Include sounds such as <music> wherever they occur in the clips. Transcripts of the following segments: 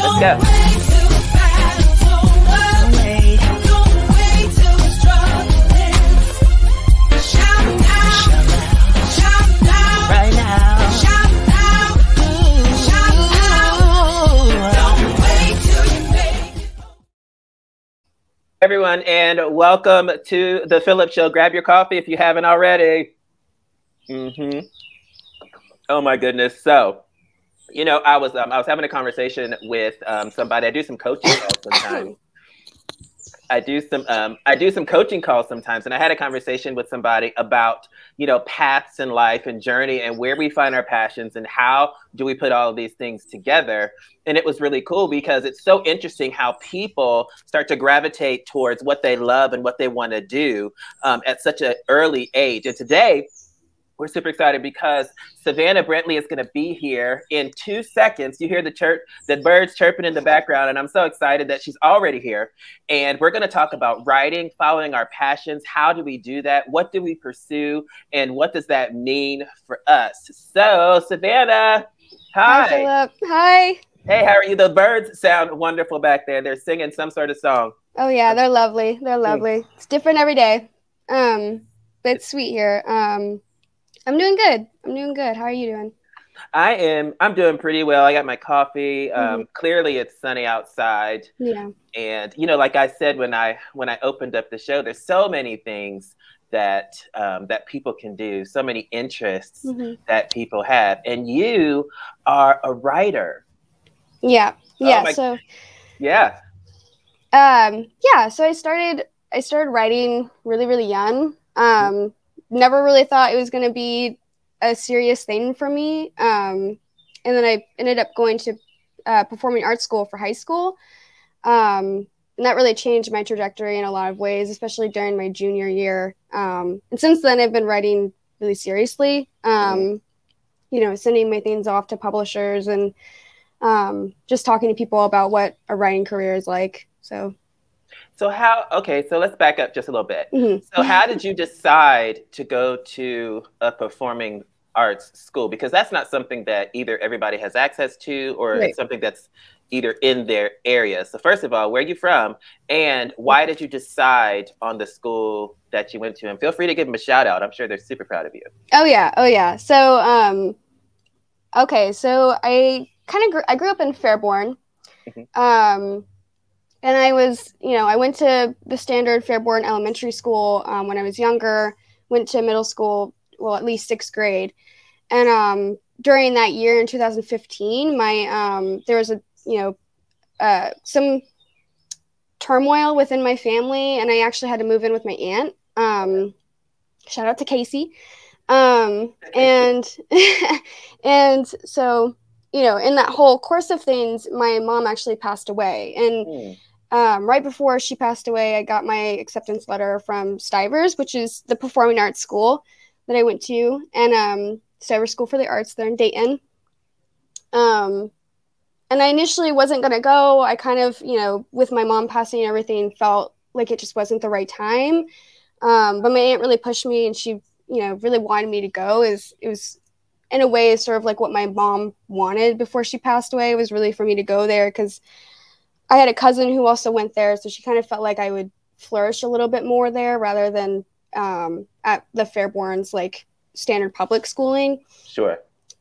Let's go. Everyone, and welcome to the Phillip Show. Grab your coffee if you haven't already. Mm-hmm. Oh my goodness! So, you know, I was um, I was having a conversation with um, somebody. I do some coaching calls <laughs> sometimes. I do some um, I do some coaching calls sometimes, and I had a conversation with somebody about you know paths in life and journey and where we find our passions and how do we put all of these things together. And it was really cool because it's so interesting how people start to gravitate towards what they love and what they want to do um, at such an early age. And today we're super excited because Savannah Brantley is going to be here in two seconds. You hear the chirp, the birds chirping in the background, and I'm so excited that she's already here. And we're going to talk about writing, following our passions. How do we do that? What do we pursue? And what does that mean for us? So, Savannah, hi. Hi, Hi. Hey, how are you? The birds sound wonderful back there. They're singing some sort of song. Oh yeah, they're lovely. They're lovely. It's different every day. Um, but it's sweet here. Um, I'm doing good. I'm doing good. How are you doing? I am. I'm doing pretty well. I got my coffee. Um, Clearly, it's sunny outside. Yeah. and you know like i said when i when i opened up the show there's so many things that um, that people can do so many interests Mhm. that people have and you are a writer Yeah. Oh Yeah. my- so yeah um yeah, so I started I started writing really, really young. Um, never really thought it was gonna be a serious thing for me. Um, and then I ended up going to uh, performing arts school for high school. Um, and that really changed my trajectory in a lot of ways, especially during my junior year. Um, and since then, I've been writing really seriously. Um, you know, sending my things off to publishers and um, just talking to people about what a writing career is like. So, so how okay so let's back up just a little bit mhm. so how did you decide to go to a performing arts school because that's not something that either everybody has access to or Right. it's something that's either in their area so first of all where are you from and why did you decide on the school that you went to and feel free to give them a shout out i'm sure they're super proud of you Oh yeah, oh yeah. So um okay, so I kind of gr- I grew up in Fairborn. Mhm. Um and I was, you know, I went to the standard Fairborn Elementary School um, when I was younger, went to middle school, well, at least 6th grade. And um during that year in 2015, my um there was a, you know, uh some turmoil within my family and I actually had to move in with my aunt. Um shout out to Casey um and <laughs> and so you know in that whole course of things my mom actually passed away and Hmm. Um, right before she passed away i got my acceptance letter from stivers which is the performing arts school that i went to and um, stivers school for the arts there in dayton. Um, and i initially wasn't going to go. I kind of you know with my mom passing and everything felt like it just wasn't the right time. Um, but my aunt really pushed me and she you know really wanted me to go. Is it was in a way sort of like what my mom wanted before she passed away was really for me to go there because i had a cousin who also went there so she kind of felt like i would flourish a little bit more there rather than um, at the fairborns like standard public schooling. Sure.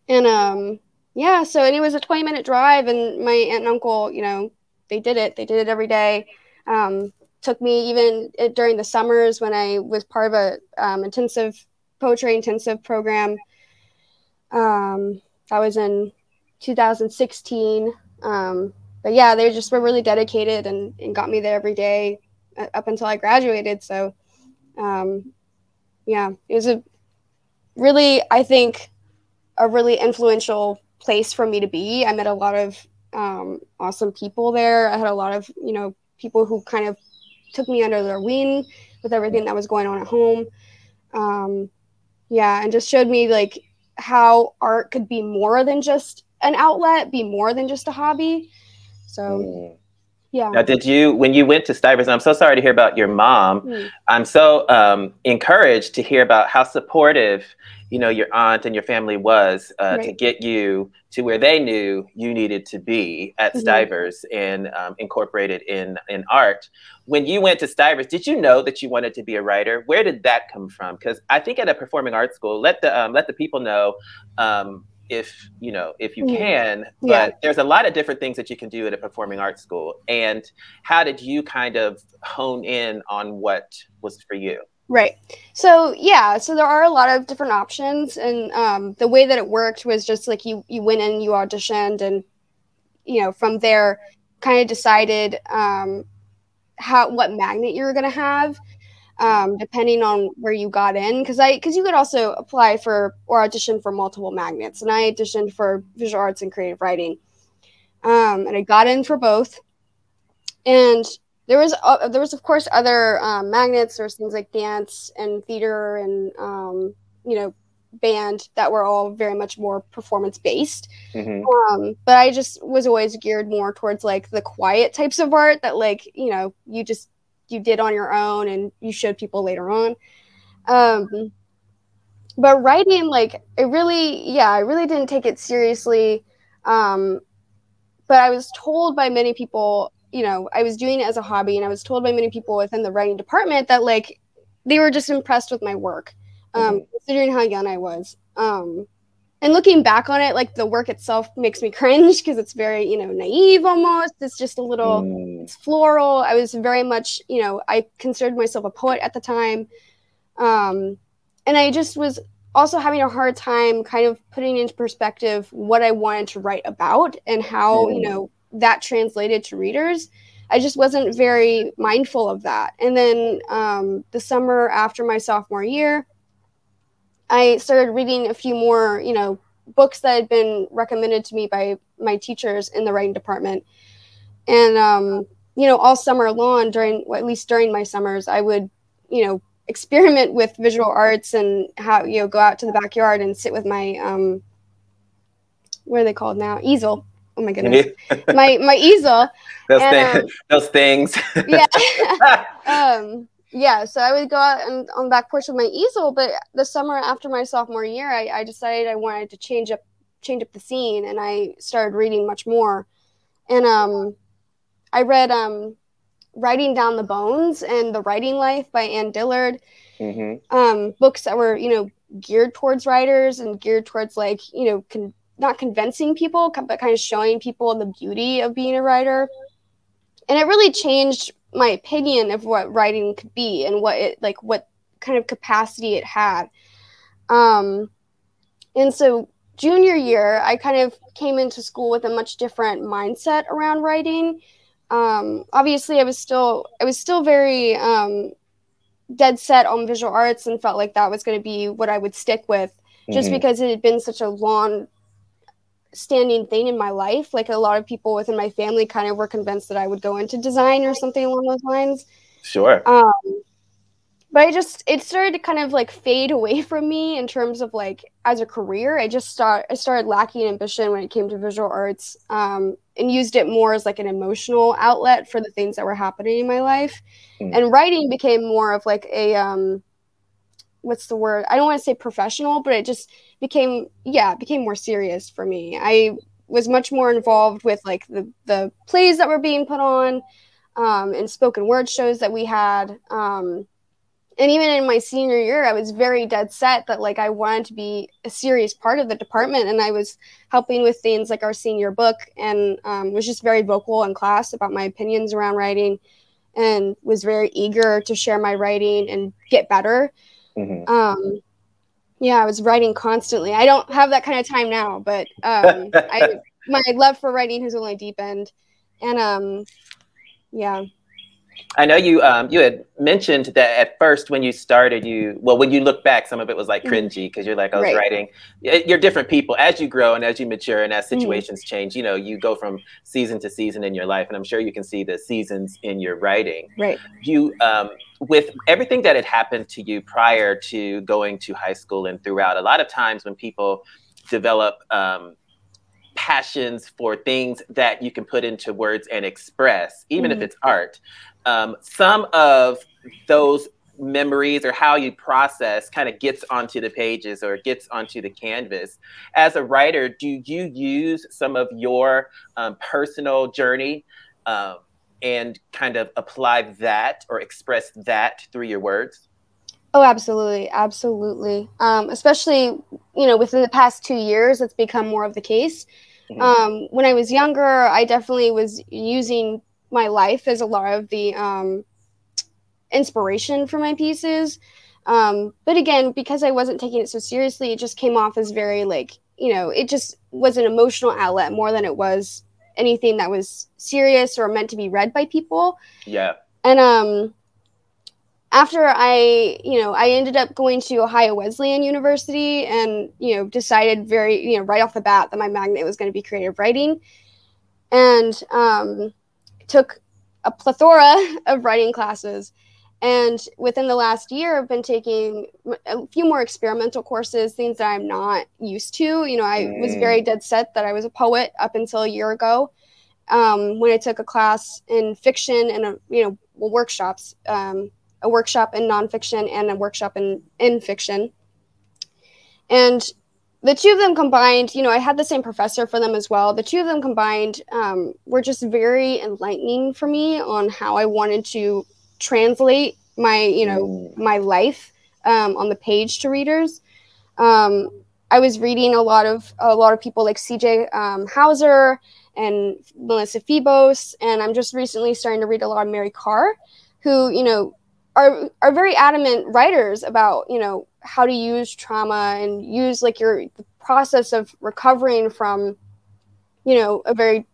And um yeah so and it was a 20 minute drive and my aunt and uncle you know they did it. They did it every day. Um took me even uh, during the summers when i was part of a um, intensive poetry intensive program. Um that was in 2016 um but yeah they just were really dedicated and, and got me there every day uh, up until i graduated so um yeah it was a really i think a really influential place for me to be. I met a lot of um, awesome people there. I had a lot of, you know, people who kind of took me under their wing with everything that was going on at home. Um, yeah, and just showed me like how art could be more than just an outlet, be more than just a hobby. So, Mm. Yeah. Now, did you, when you went to Stivers, I'm so sorry to hear about your mom. Mm. I'm so um, encouraged to hear about how supportive, you know, your aunt and your family was uh, to get you to where they knew you needed to be at Mhm. Stivers and um, incorporated in in art. When you went to Stivers, did you know that you wanted to be a writer? Where did that come from? Because I think at a performing arts school, let the um, let the people know. If you know if you Mhm. can but Yeah. there's a lot of different things that you can do at a performing arts school and how did you kind of hone in on what was for you Right. So yeah, so there are a lot of different options, and um, the way that it worked was just like you you went in, you auditioned, and you know from there, kind of decided um, how what magnet you were gonna have, um, depending on where you got in. Because I because you could also apply for or audition for multiple magnets, and I auditioned for visual arts and creative writing, um, and I got in for both, and there was uh, there was of course other um, magnets there's things like dance and theater and um, you know band that were all very much more performance based Mhm. um, but i just was always geared more towards like the quiet types of art that like you know you just you did on your own and you showed people later on. Um, but writing like it really yeah i really didn't take it seriously. Um, but i was told by many people you know i was doing it as a hobby and i was told by many people within the writing department that like they were just impressed with my work um, considering how young i was. Um, and looking back on it like the work itself makes me <laughs> cringe because it's very you know naive almost it's just a little Mm. it's floral. I was very much, you know, I considered myself a poet at the time. Um, and I just was also having a hard time kind of putting into perspective what I wanted to write about and how, you Mm. know, that translated to readers. I just wasn't very mindful of that. And then um, the summer after my sophomore year, I started reading a few more, you know, books that had been recommended to me by my teachers in the writing department. And um, you know, all summer long during well, at least during my summers, I would, you know, experiment with visual arts and how you know go out to the backyard and sit with my um, what are they called now? Easel. Oh my goodness, <laughs> my my easel. those, And, things, those things Yeah. <laughs> <laughs> um yeah so i would go out and on the back porch with my easel but the summer after my sophomore year I, I decided i wanted to change up change up the scene and i started reading much more. And um i read um writing down the bones and the writing life by annie dillard. Mhm. um books that were you know geared towards writers and geared towards like you know con- not convincing people but kind of showing people the beauty of being a writer. And it really changed my opinion of what writing could be and what it like what kind of capacity it had um and so junior year i kind of came into school with a much different mindset around writing um obviously i was still i was still very um dead set on visual arts and felt like that was going to be what i would stick with just Mhm. because it had been such a long standing thing in my life. Like a lot of people within my family kind of were convinced that I would go into design or something along those lines. sure Um, but I just it started to kind of like fade away <laughs> from me in terms of like as a career. I just start I started lacking ambition when it came to visual arts, um, and used it more as like an emotional outlet for the things that were happening in my life. Mm. And writing became more of like a um, what's the word? I don't want to say professional, but it just became yeah, it became more serious for me. I was much more involved with like the the plays that were being put on, um, and spoken word shows that we had. Um, and even in my senior year, I was very dead set that like I wanted to be a serious part of the department, and I was helping with things like our senior book, and um, was just very vocal in class about my opinions around writing, and was very eager to share my writing and get better. Mhm. Um, yeah, I was writing constantly. I don't have that kind of time now, but um, <laughs> I my love for writing has only deepened, and um, yeah, I know you um you had mentioned that at first when you started you well when you look back some of it was like Mhm. cringy because you're like I was Right. writing you're different people as you grow and as you mature and as Mhm. situations change you know you go from season to season in your life and I'm sure you can see the seasons in your writing right, you um with everything that had happened to you prior to going to high school and throughout a lot of times when people develop um passions for things that you can put into words and express, even mm-hmm. if it's art. Um, some of those memories or how you process kind of gets onto the pages or gets onto the canvas. As a writer, do you use some of your um, personal journey um, and kind of apply that or express that through your words? Oh, absolutely, absolutely. Um, especially, you know, within the past two years, it's become more of the case. Mm-hmm. Um, when I was younger, I definitely was using my life is a lot of the um, inspiration for my pieces. Um, but again, because I wasn't taking it so seriously, it just came off as very like, you know, it just was an emotional outlet more than it was anything that was serious or meant to be read by people. Yeah. And um after I, you know, I ended up going to Ohio Wesleyan University and, you know, decided very, you know, right off the bat that my magnet was going to be creative writing. And um took a plethora <laughs> of writing classes and within the last year, I've been taking a few more experimental courses, things that I'm not used to. You know, I mm. was very dead set that I was a poet up until a year ago um, when I took a class in fiction and, a, you know, workshops, um, a workshop in nonfiction and a workshop in, in fiction. And the two of them combined, you know, I had the same professor for them as well. The two of them combined um, were just very enlightening for me on how I wanted to translate my you know mm. my life um, on the page to readers. Um, I was reading a lot of a lot of people like C.J. Um, Hauser and Melissa Febos, and I'm just recently starting to read a lot of Mary Karr, who you know are are very adamant writers about you know how to use trauma and use like your process of recovering from you know a very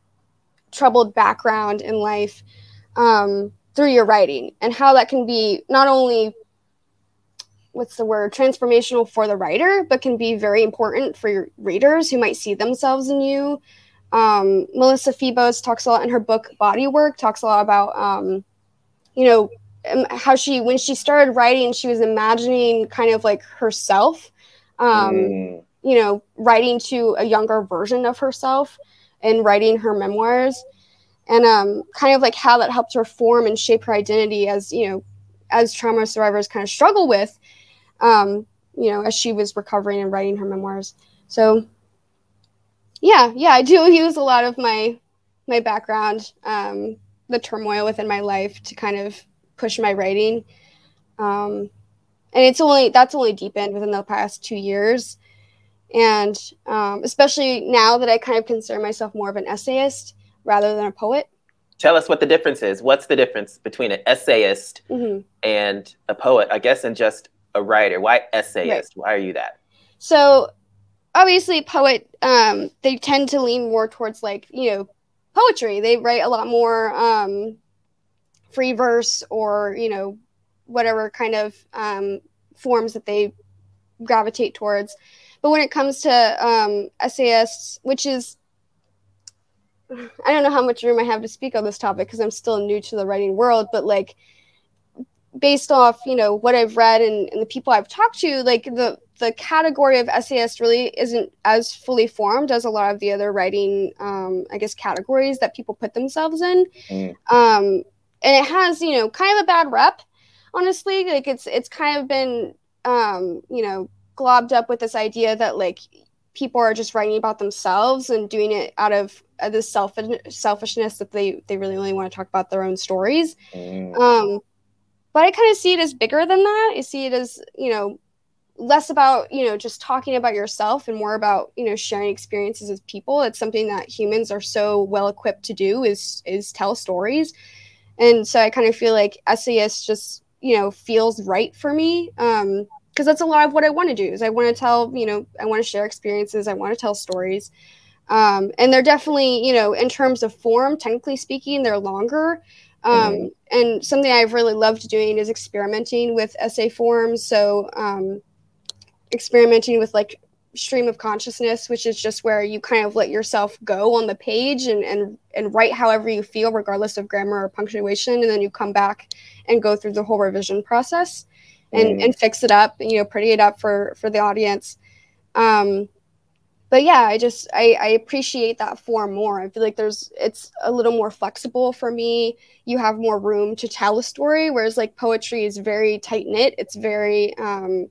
troubled background in life um, through your writing and how that can be not only what's the word transformational for the writer but can be very important for your readers who might see themselves in you. Um, melissa febos talks a lot in her book body work talks a lot about um, you know um, how she when she started writing she was imagining kind of like herself um, mm. you know writing to a younger version of herself and writing her memoirs and um, kind of like how that helped her form and shape her identity as you know as trauma survivors kind of struggle with um, you know as she was recovering and writing her memoirs so yeah yeah i do <laughs> use a lot of my my background um, the turmoil within my life to kind of push my writing um, and it's only that's only deepened within the past two years and um, especially now that i kind of consider myself more of an essayist rather than a poet. Tell us what the difference is. What's the difference between an essayist mm-hmm. and a poet? I guess, and just a writer. Why essayist? Right. Why are you that? So, obviously, poet. Um, they tend to lean more towards like you know poetry. They write a lot more um, free verse or you know whatever kind of um, forms that they gravitate towards. But when it comes to um, essayists, which is I don't know how much room I have to speak on this topic because I'm still new to the writing world, but like based off, you know, what I've read and, and the people I've talked to, like the the category of essayist really isn't as fully formed as a lot of the other writing, um, I guess, categories that people put themselves in. Mm. Um, and it has, you know, kind of a bad rep, honestly. Like it's it's kind of been, um, you know, globbed up with this idea that like people are just writing about themselves and doing it out of uh, this self selfishness that they they really only want to talk about their own stories. Mm. Um, but I kind of see it as bigger than that. I see it as you know less about you know just talking about yourself and more about you know sharing experiences with people. It's something that humans are so well equipped to do is is tell stories, and so I kind of feel like essayist just you know feels right for me. Um, because that's a lot of what I want to do is I want to tell, you know, I want to share experiences, I want to tell stories. Um, and they're definitely, you know, in terms of form, technically speaking, they're longer. Um, mm-hmm. And something I've really loved doing is experimenting with essay forms. So, um, experimenting with like stream of consciousness, which is just where you kind of let yourself go on the page and, and, and write however you feel, regardless of grammar or punctuation. And then you come back and go through the whole revision process and, mm. and fix it up, you know, pretty it up for, for the audience. Um, but yeah, I just I, I appreciate that form more. I feel like there's it's a little more flexible for me. You have more room to tell a story, whereas like poetry is very tight knit. It's very um,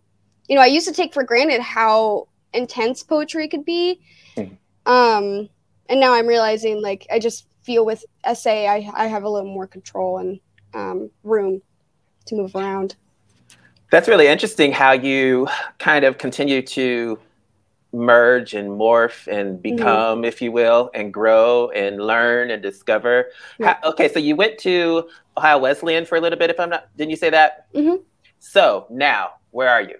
you know, I used to take for granted how intense poetry could be. Mm-hmm. Um, and now I'm realizing like I just feel with essay I, I have a little more control and um, room to move around. That's really interesting how you kind of continue to merge and morph and mm-hmm. become, mm-hmm. if you will, and grow and learn and discover. Yeah. How, okay, so you went to Ohio Wesleyan for a little bit, if I'm not, didn't you say that? Mm-hmm. So now, where are you?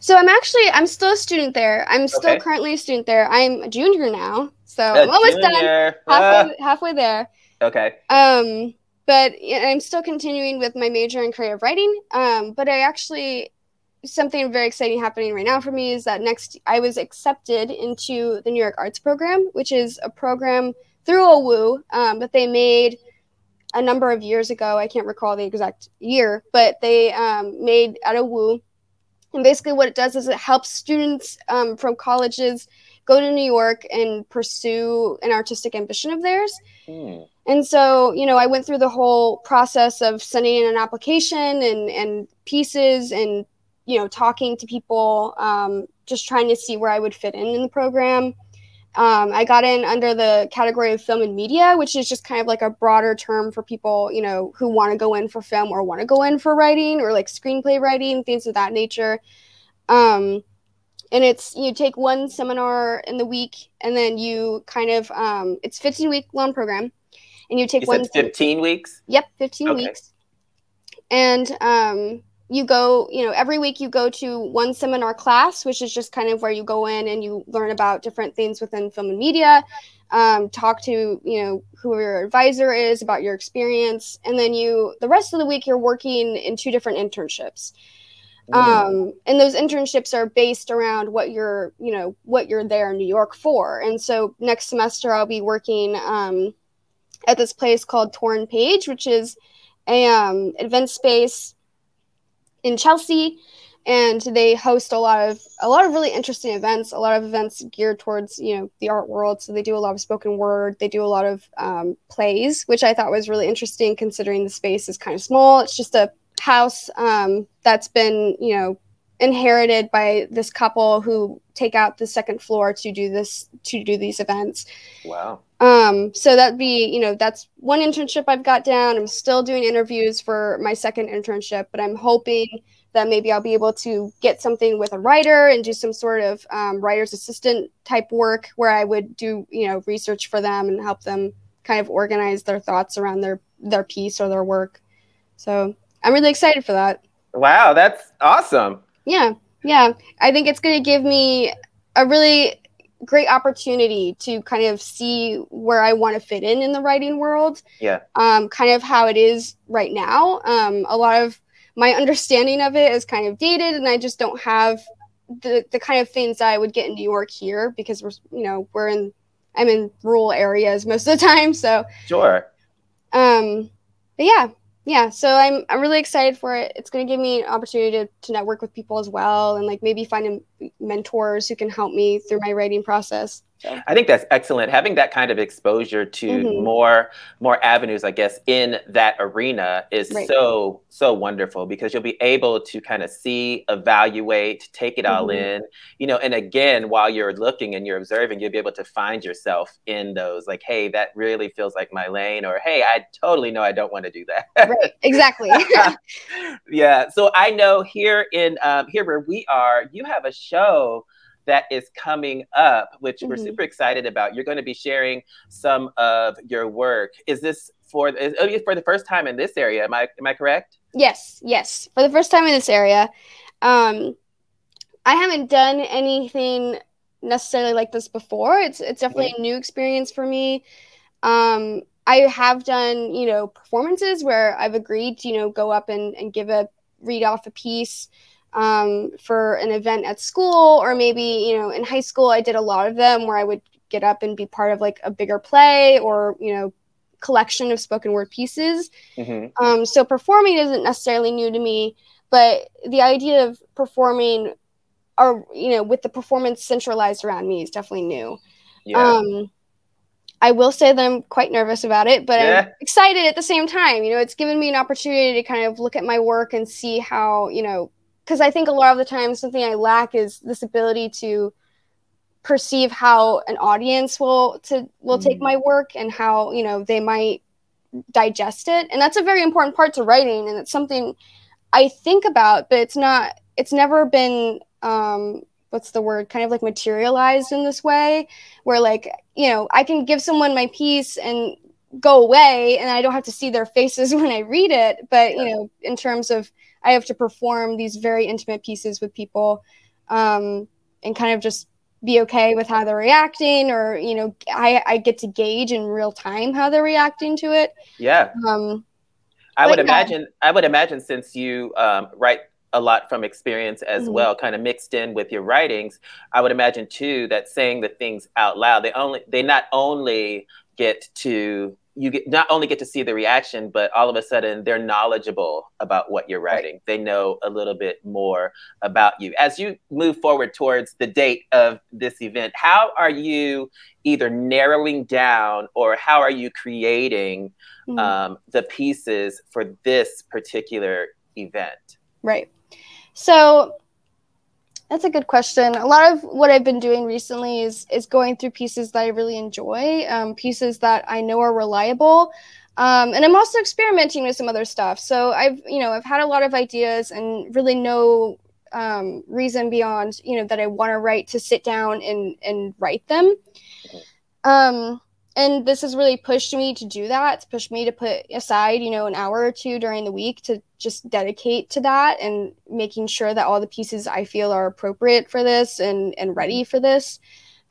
So I'm actually I'm still a student there. I'm still okay. currently a student there. I'm a junior now, so i I'm almost junior. done. Halfway, ah. halfway there. Okay. Um, but I'm still continuing with my major in creative writing. Um, but I actually something very exciting happening right now for me is that next I was accepted into the New York Arts Program, which is a program through OWU um, that they made a number of years ago. I can't recall the exact year, but they um, made at OWU and basically, what it does is it helps students um, from colleges go to New York and pursue an artistic ambition of theirs. Mm. And so, you know, I went through the whole process of sending in an application and, and pieces and, you know, talking to people, um, just trying to see where I would fit in in the program. Um, I got in under the category of film and media, which is just kind of like a broader term for people, you know, who want to go in for film or want to go in for writing or like screenplay writing, things of that nature. Um, and it's you take one seminar in the week, and then you kind of um, it's 15 week long program, and you take you one 15 weeks. Yep, 15 okay. weeks, and um, you go, you know, every week you go to one seminar class, which is just kind of where you go in and you learn about different things within film and media, um, talk to, you know, who your advisor is about your experience. And then you, the rest of the week, you're working in two different internships. Um, and those internships are based around what you're, you know, what you're there in New York for. And so next semester, I'll be working um, at this place called Torn Page, which is a um, event space in Chelsea, and they host a lot of a lot of really interesting events. A lot of events geared towards you know the art world. So they do a lot of spoken word. They do a lot of um, plays, which I thought was really interesting considering the space is kind of small. It's just a house um, that's been you know inherited by this couple who take out the second floor to do this to do these events. Wow. Um, so that'd be, you know, that's one internship I've got down. I'm still doing interviews for my second internship, but I'm hoping that maybe I'll be able to get something with a writer and do some sort of um, writer's assistant type work where I would do, you know, research for them and help them kind of organize their thoughts around their their piece or their work. So I'm really excited for that. Wow, that's awesome. Yeah, yeah. I think it's going to give me a really great opportunity to kind of see where I want to fit in in the writing world. Yeah. Um, kind of how it is right now. Um, a lot of my understanding of it is kind of dated, and I just don't have the the kind of things I would get in New York here because we're you know we're in I'm in rural areas most of the <laughs> time. So sure. Um, but yeah, yeah so i'm i'm really excited for it. It's going to give me an opportunity to, to network with people as well and like maybe find mentors who can help me through my writing process so. I think that's excellent. Having that kind of exposure to mm-hmm. more more avenues, I guess, in that arena is right. so so wonderful because you'll be able to kind of see, evaluate, take it mm-hmm. all in, you know. And again, while you're looking and you're observing, you'll be able to find yourself in those, like, hey, that really feels like my lane, or hey, I totally know I don't want to do that. right. Exactly. <laughs> <laughs> yeah. So I know here in um, here where we are, you have a show that is coming up, which mm-hmm. we're super excited about. You're going to be sharing some of your work. Is this for is for the first time in this area? Am I am I correct? Yes, yes, for the first time in this area. Um, I haven't done anything necessarily like this before. It's it's definitely a new experience for me. Um, I have done you know performances where I've agreed to you know go up and, and give a read off a piece um, for an event at school, or maybe, you know, in high school, I did a lot of them where I would get up and be part of like a bigger play or, you know, collection of spoken word pieces. Mm-hmm. Um, so performing isn't necessarily new to me, but the idea of performing or you know with the performance centralized around me is definitely new. Yeah. Um, I will say that I'm quite nervous about it, but Yeah. I'm excited at the same time. You know, it's given me an opportunity to kind of look at my work and see how, you know, because I think a lot of the time something I lack is this ability to perceive how an audience will to will take Mm. my work and how, you know, they might digest it. And that's a very important part to writing and it's something I think about, but it's not it's never been um what's the word kind of like materialized in this way where like you know i can give someone my piece and go away and i don't have to see their faces <laughs> when i read it but you know in terms of i have to perform these very intimate pieces with people um, and kind of just be okay with how they're reacting or you know i i get to gauge in real time how they're reacting to it yeah. um I would yeah. imagine. I would imagine since you um, write a lot from experience as Mhm. well, kind of mixed in with your writings. I would imagine too that saying the things out loud, they only they not only get to you get not only get to see the reaction, but all of a sudden they're knowledgeable about what you're Right. writing. They know a little bit more about you. As you move forward towards the date of this event, how are you either narrowing down or how are you creating mhm. um, the pieces for this particular event? Right. So that's a good question. A lot of what I've been doing recently is is going through pieces that I really enjoy, um, pieces that I know are reliable, um, and I'm also experimenting with some other stuff. So I've you know I've had a lot of ideas and really no um, reason beyond you know that I want to write to sit down and and write them. Um, and this has really pushed me to do that. It's pushed me to put aside, you know, an hour or two during the week to just dedicate to that and making sure that all the pieces I feel are appropriate for this and and ready for this.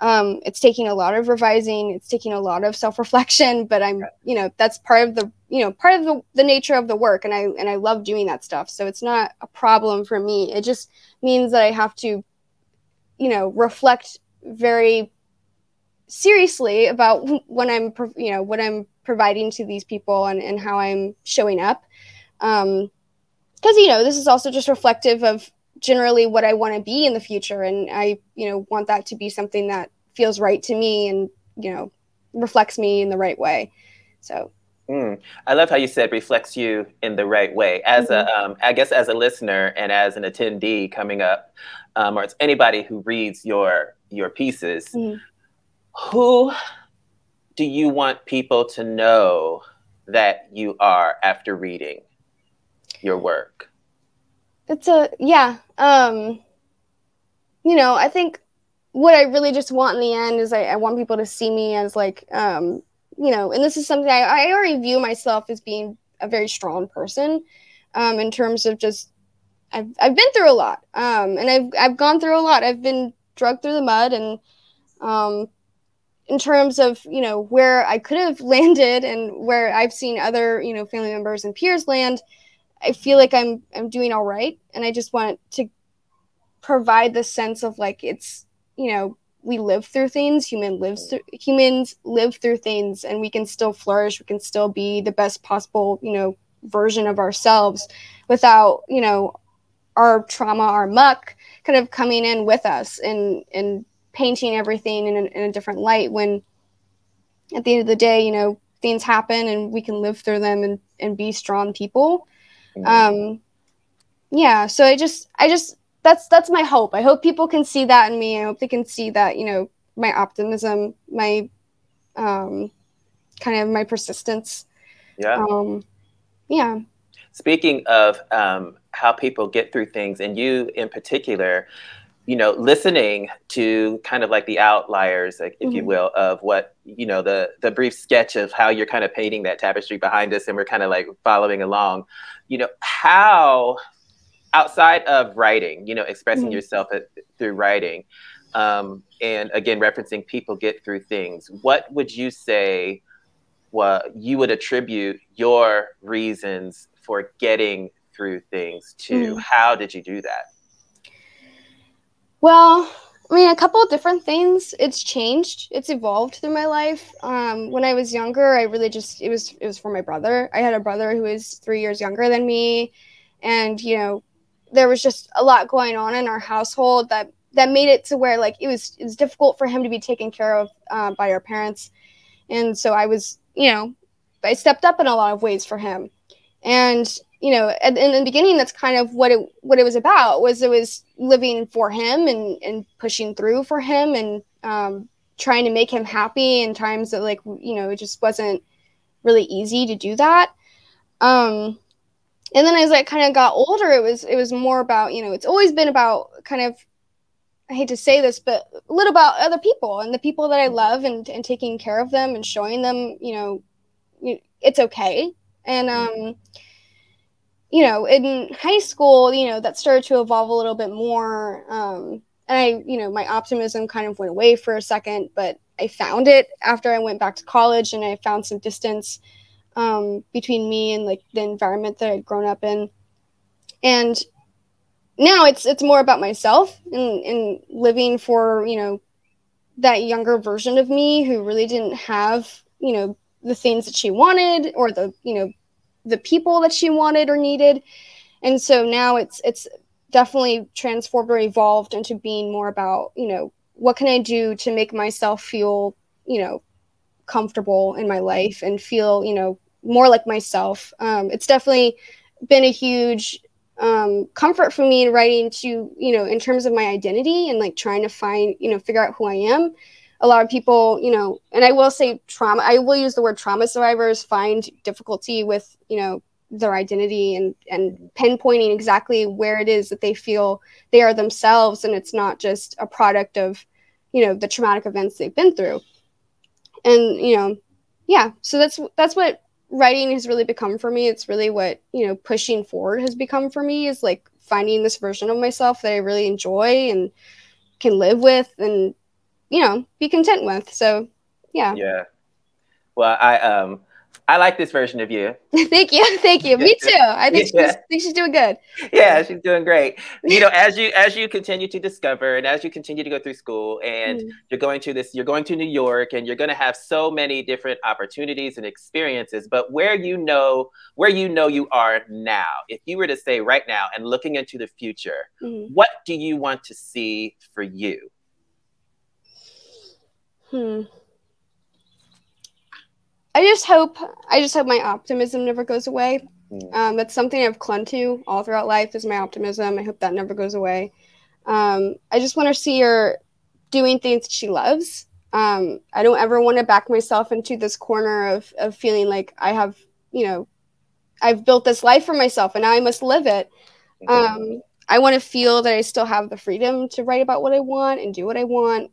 Um, it's taking a lot of revising. It's taking a lot of self reflection, <laughs> but I'm, you know, that's part of the, you know, part of the, the nature of the work, and I and I love doing that stuff. So it's not a problem for me. It just means that I have to, you know, reflect very seriously about <laughs> when I'm, you know, what I'm providing to these people and, and how I'm showing up. Um, because you know, this is also just reflective of generally what I want to be in the future, and I, you know, want that to be something that feels right to me and you know reflects me in the right way. So Mm. I love how you said reflects you in the right way. As a, Mm-hmm. um, I guess, as a listener and as an attendee coming up, um, or it's anybody who reads your your pieces, Mhm. who do you want people to know that you are after reading your work? it's a yeah. Um, you know, I think what I really just want in the end is I, I want people to see me as like, um, you know, and this is something I, I already view myself as being a very strong person, um, in terms of just I've I've been through a lot, um, and I've I've gone through a lot. I've been drugged through the mud, and um, in terms of you know where I could have <laughs> landed and where I've seen other you know family members and peers land, I feel like I'm I'm doing all right, and I just want to provide the sense of like it's you know we live through things human lives through humans live through things and we can still flourish. We can still be the best possible you know version of ourselves without you know our trauma our muck kind of coming in with us and and painting everything in a, in a different light when at the end of the day you know things happen and we can live through them and and be strong people um yeah so i just i just that's that's my hope. I hope people can see that in me. I hope they can see that you know my optimism my um kind of my persistence. Yeah. um yeah. Speaking of um, how people get through things, and you in particular, you know, listening to kind of like the outliers, like, if you Mhm. will, of what you know, the the brief sketch of how you're kind of painting that tapestry behind us, and we're kind of like following along. You know, how outside of writing, you know, expressing Mhm. yourself at, through writing, um, and again referencing people get through things. What would you say? What you would attribute your reasons for getting through things to? Mhm. How did you do that? Well, I mean, a couple of different things. It's changed. It's evolved through my life. Um, when I was younger, I really just it was it was for my brother. I had a brother who was three years younger than me, and you know, there was just a lot going on in our household that that made it to where like it was it was difficult for him to be taken care of uh, by our parents and so i was you know i stepped up in a lot of ways for him and you know in the beginning that's kind of what it what it was about was it was living for him and and pushing through for him and um, trying to make him happy in times that like you know it just wasn't really easy to do that um and then as i kind of got older it was it was more about you know it's always been about kind of I hate to say this, but a little about other people and the people that I love and, and taking care of them and showing them, you know, it's okay. And, um, you know, in high school, you know, that started to evolve a little bit more. Um, and I, you know, my optimism kind of went away for a second, but I found it after I went back to college and I found some distance um, between me and like the environment that I'd grown up in. And now it's it's more about myself and, and living for, you know, that younger version of me who really didn't have, you know, the things that she wanted or the, you know, the people that she wanted or needed. And so now it's it's definitely transformed or evolved into being more about, you know, what can I do to make myself feel, you know, comfortable in my life and feel, you know, more like myself. Um, it's definitely been a huge um, comfort for me in writing to, you know, in terms of my identity and like trying to find, you know, figure out who I am a lot of people, you know, and I will say trauma, I will use the word trauma survivors find difficulty with, you know, their identity and and pinpointing exactly where it is that they feel they are themselves and it's not just a product of, you know, the traumatic events they've been through. And, you know, yeah, so that's that's what writing has really become for me. It's really what, you know, pushing forward has become for me is like finding this version of myself that I really enjoy and can live with and you know be content with so yeah yeah well i um I like this version of you. <laughs> thank you, <laughs> thank you. Me <laughs> too. I think, yeah. she's, think she's doing good. yeah, she's doing great. You know, as you as you continue to discover and as you continue to go through school and mm. you're going to this, you're going to New York and you're going to have so many different opportunities and experiences. But where you know where you know you are now, if you were to say right now and looking into the future, mm. what do you want to see for you? Hmm. I just hope I just hope my optimism never goes away. Hmm. Um, that's something I've clung to all throughout life is my optimism. I hope that never goes away. Um, I just want to see her doing things she loves. Um, I don't ever want to back myself into this corner of, of feeling like I have, you know, I've built this life for myself and now I must live it. Um, I want to feel that I still have the freedom to write about what I want and do what I want.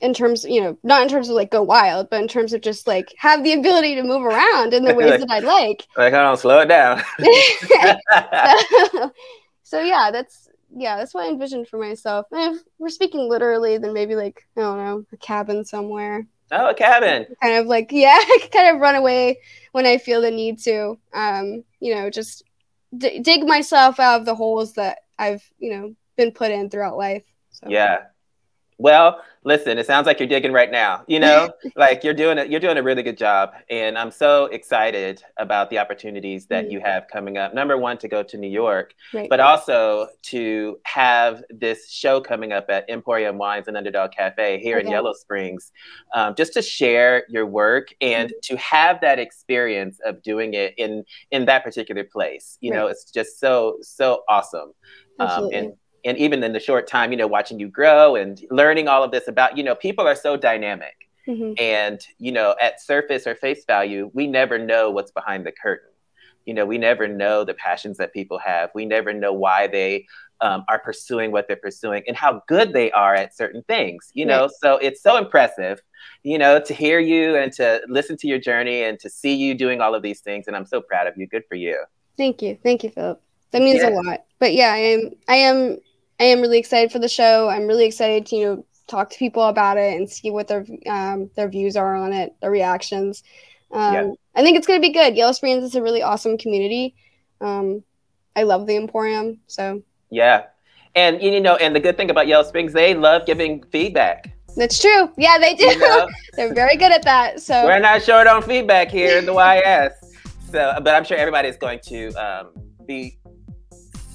In terms, you know, not in terms of like go wild, but in terms of just like have the ability to move around in the ways <laughs> like, that I like. Like, hold on, slow it down. <laughs> so, <laughs> so, yeah, that's yeah, that's what I envisioned for myself. And if we're speaking literally, then maybe like I don't know, a cabin somewhere. Oh, a cabin. Kind of like yeah, kind of run away when I feel the need to. Um, you know, just d- dig myself out of the holes that I've you know been put in throughout life. So. Yeah, well, listen, it sounds like you're digging right now. You know, <laughs> like you're doing it. You're doing a really good job, and I'm so excited about the opportunities that mm-hmm. you have coming up. Number one, to go to New York, right. but also to have this show coming up at Emporium Wines and Underdog Cafe here okay. in Yellow Springs, um, just to share your work and mm-hmm. to have that experience of doing it in in that particular place. You right. know, it's just so so awesome. Um, and and even in the short time, you know, watching you grow and learning all of this about, you know, people are so dynamic. Mm-hmm. And, you know, at surface or face value, we never know what's behind the curtain. You know, we never know the passions that people have. We never know why they um, are pursuing what they're pursuing and how good they are at certain things, you know. Right. So it's so impressive, you know, to hear you and to listen to your journey and to see you doing all of these things. And I'm so proud of you. Good for you. Thank you. Thank you, Phillip. That means yeah. a lot. But yeah, I am I am I am really excited for the show. I'm really excited to you know talk to people about it and see what their um, their views are on it, their reactions. Um, yeah. I think it's going to be good. Yellow Springs is a really awesome community. Um, I love the Emporium. So yeah, and you know, and the good thing about Yellow Springs, they love giving feedback. That's true. Yeah, they do. You know? <laughs> They're very good at that. So we're not short on feedback here in the <laughs> YS. So, but I'm sure everybody is going to um, be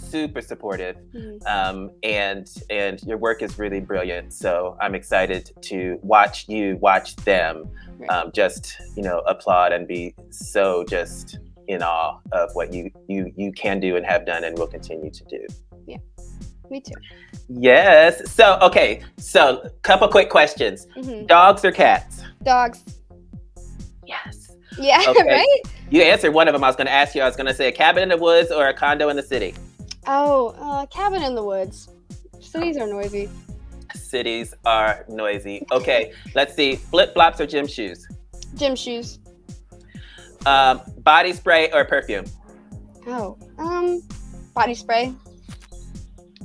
super supportive, Mhm. um, and and your work is really brilliant. So I'm excited to watch you watch them, Right. um, just you know applaud and be so just in awe of what you you you can do and have done and will continue to do. Yeah. Me too. Yes. So okay. So couple quick questions: hmm dogs or cats? Dogs. Yes. Yeah, <laughs> Okay. right? You answered one of them. I was going to ask you. I was going to say a cabin in the woods or a condo in the city. Oh, uh, cabin in the woods. Cities are noisy. Cities are noisy. Okay, let's see. Flip flops or gym shoes? Gym shoes. Um, body spray or perfume? Oh, um, body spray.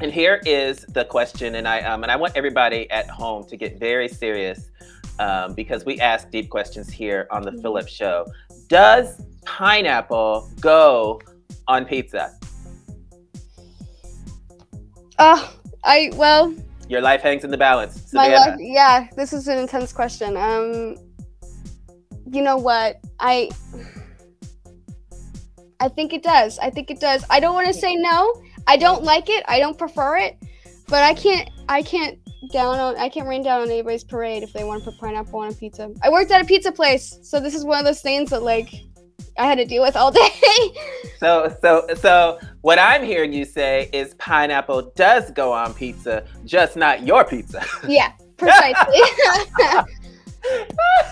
And here is the question, and I um, and I want everybody at home to get very serious um, because we ask deep questions here on the Mhm. Phillip Show. Does pineapple go on pizza? Oh, I well, Your life hangs in the balance. my life. Yeah, this is an intense question. Um, you know what? I I think it does. I think it does. I don't want to say no. I don't like it. I don't prefer it. But I can't. I can't down on. I can't rain down on anybody's parade if they want to put pineapple on a pizza. I worked at a pizza place, so this is one of those things that like I had to deal with all day. <laughs> So, so, so, what I'm hearing you say is pineapple does go on pizza, just not your pizza. <laughs> yeah, precisely. <laughs>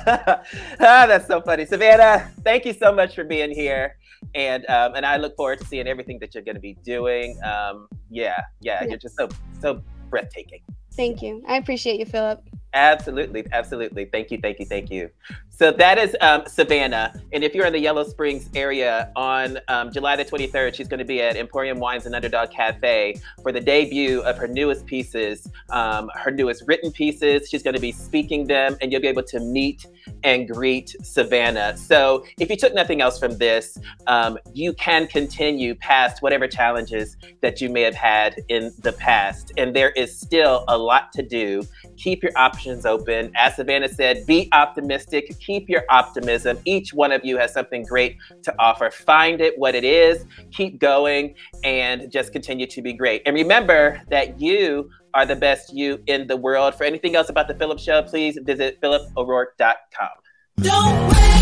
ah, that's so funny, Savannah. Thank you so much for being here, and um, and I look forward to seeing everything that you're going to be doing. Um, yeah, yeah, Yeah. you're just so so breathtaking. Thank you. I appreciate you, Phillip. Absolutely, absolutely. Thank you, thank you, thank you. So that is um, Savannah, and if you're in the Yellow Springs area on um, July the 23rd, she's going to be at Emporium Wines and Underdog Cafe for the debut of her newest pieces, um, her newest written pieces. She's going to be speaking them, and you'll be able to meet and greet Savannah. So if you took nothing else from this, um, you can continue past whatever challenges that you may have had in the past, and there is still a lot to do keep your options open. As Savannah said, be optimistic, keep your optimism. Each one of you has something great to offer. Find it what it is, keep going, and just continue to be great. And remember that you are the best you in the world. For anything else about The Phillip Show, please visit phillipo'rourke.com. Don't wait.